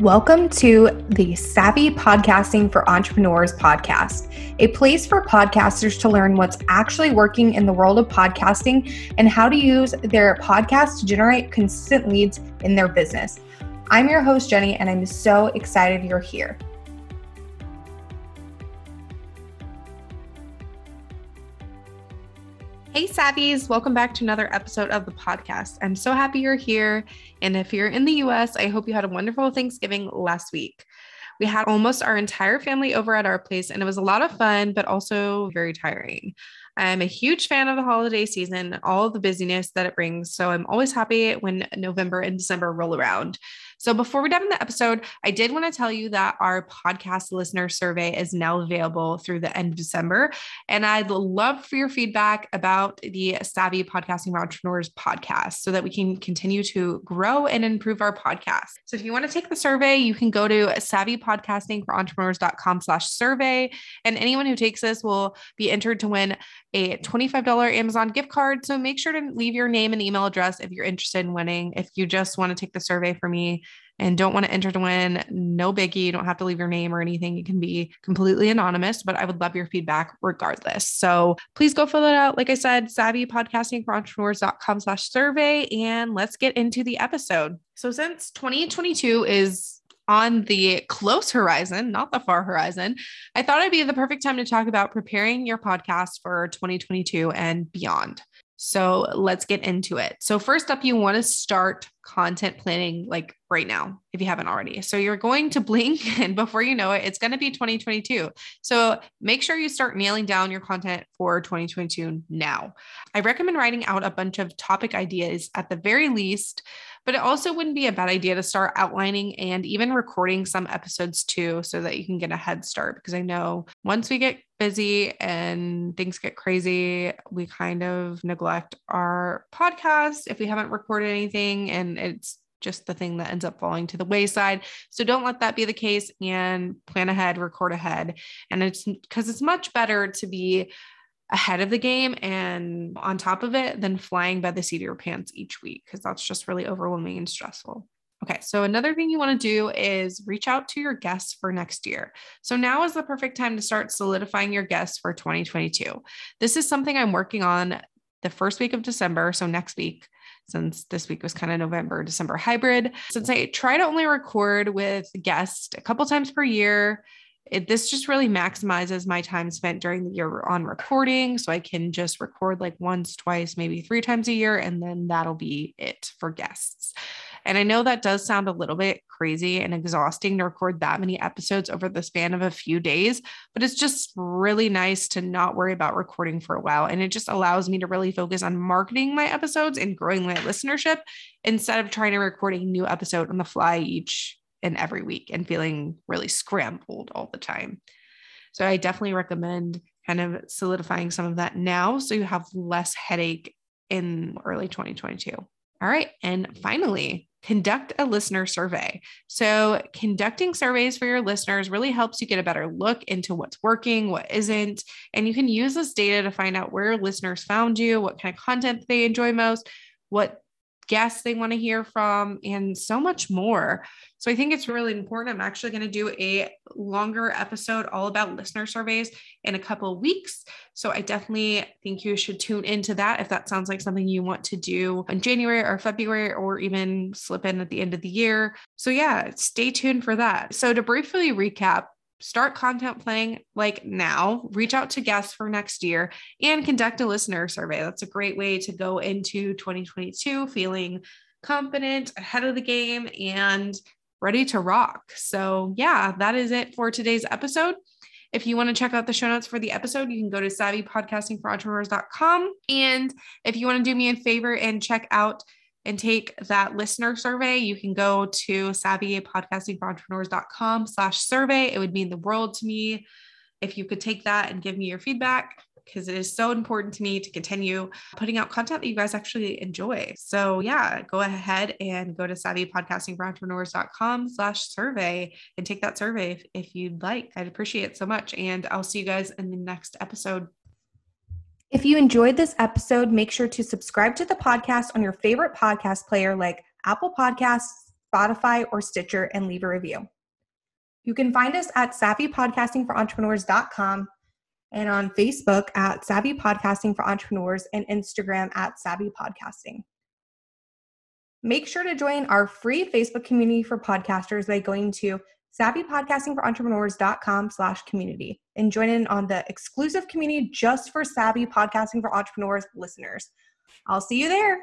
Welcome to the Savvy Podcasting for Entrepreneurs podcast, a place for podcasters to learn what's actually working in the world of podcasting and how to use their podcast to generate consistent leads in their business. I'm your host, Jenny, and I'm so excited you're here. Hey, Savvies, welcome back to another episode of the podcast. I'm so happy you're here. And if you're in the US, I hope you had a wonderful Thanksgiving last week. We had almost our entire family over at our place, and it was a lot of fun, but also very tiring. I'm a huge fan of the holiday season, all the busyness that it brings. So I'm always happy when November and December roll around. So before we dive into the episode, I did want to tell you that our podcast listener survey is now available through the end of December. And I'd love for your feedback about the Savvy Podcasting for Entrepreneurs podcast so that we can continue to grow and improve our podcast. So if you want to take the survey, you can go to savvypodcastingforentrepreneurs.com slash survey. And anyone who takes this will be entered to win a $25 Amazon gift card. So make sure to leave your name and email address if you're interested in winning. If you just want to take the survey for me and don't want to enter to win, no biggie. You don't have to leave your name or anything. It can be completely anonymous, but I would love your feedback regardless. So please go fill it out. Like I said, savvypodcastingforentrepreneurs.com slash survey. And let's get into the episode. So since 2022 is on the close horizon, not the far horizon, I thought it'd be the perfect time to talk about preparing your podcast for 2022 and beyond. So let's get into it. So, first up, you want to start content planning like right now, if you haven't already. So, you're going to blink, and before you know it, it's going to be 2022. So, make sure you start nailing down your content for 2022 now. I recommend writing out a bunch of topic ideas at the very least but it also wouldn't be a bad idea to start outlining and even recording some episodes too, so that you can get a head start. Because I know once we get busy and things get crazy, we kind of neglect our podcast if we haven't recorded anything and it's just the thing that ends up falling to the wayside. So don't let that be the case and plan ahead, record ahead. And it's because it's much better to be ahead of the game and on top of it than flying by the seat of your pants each week because that's just really overwhelming and stressful. Okay, so another thing you want to do is reach out to your guests for next year. So now is the perfect time to start solidifying your guests for 2022. This is something I'm working on the first week of December, so next week since this week was kind of November, December hybrid. Since I try to only record with guests a couple times per year, it, this just really maximizes my time spent during the year on recording. So I can just record like once, twice, maybe three times a year, and then that'll be it for guests. And I know that does sound a little bit crazy and exhausting to record that many episodes over the span of a few days, but it's just really nice to not worry about recording for a while. And it just allows me to really focus on marketing my episodes and growing my listenership instead of trying to record a new episode on the fly each and every week and feeling really scrambled all the time. So I definitely recommend kind of solidifying some of that now so you have less headache in early 2022. All right. And finally, conduct a listener survey. So, conducting surveys for your listeners really helps you get a better look into what's working, what isn't. And you can use this data to find out where listeners found you, what kind of content they enjoy most, what guests they want to hear from, and so much more. So I think it's really important. I'm actually going to do a longer episode all about listener surveys in a couple weeks. So I definitely think you should tune into that if that sounds like something you want to do in January or February or even slip in at the end of the year. So yeah, stay tuned for that. So to briefly recap, start content planning like now, reach out to guests for next year, and conduct a listener survey. That's a great way to go into 2022 feeling confident, ahead of the game, and ready to rock. So, yeah, that is it for today's episode. If you want to check out the show notes for the episode, you can go to savvypodcastingforentrepreneurs.com. And if you want to do me a favor and check out and take that listener survey, you can go to savvypodcastingforentrepreneurs.com slash survey. It would mean the world to me if you could take that and give me your feedback because it is so important to me to continue putting out content that you guys actually enjoy. So yeah, go ahead and go to savvypodcastingforentrepreneurs.com slash survey and take that survey if, if you'd like. I'd appreciate it so much. And I'll see you guys in the next episode. If you enjoyed this episode, make sure to subscribe to the podcast on your favorite podcast player like Apple Podcasts, Spotify, or Stitcher and leave a review. You can find us at savvypodcastingforentrepreneurs.com and on Facebook at Savvy Podcasting for Entrepreneurs and Instagram at Savvy Podcasting. Make sure to join our free Facebook community for podcasters by going to savvypodcastingforentrepreneurs.com slash community and join in on the exclusive community just for savvy podcasting for entrepreneurs listeners. I'll see you there.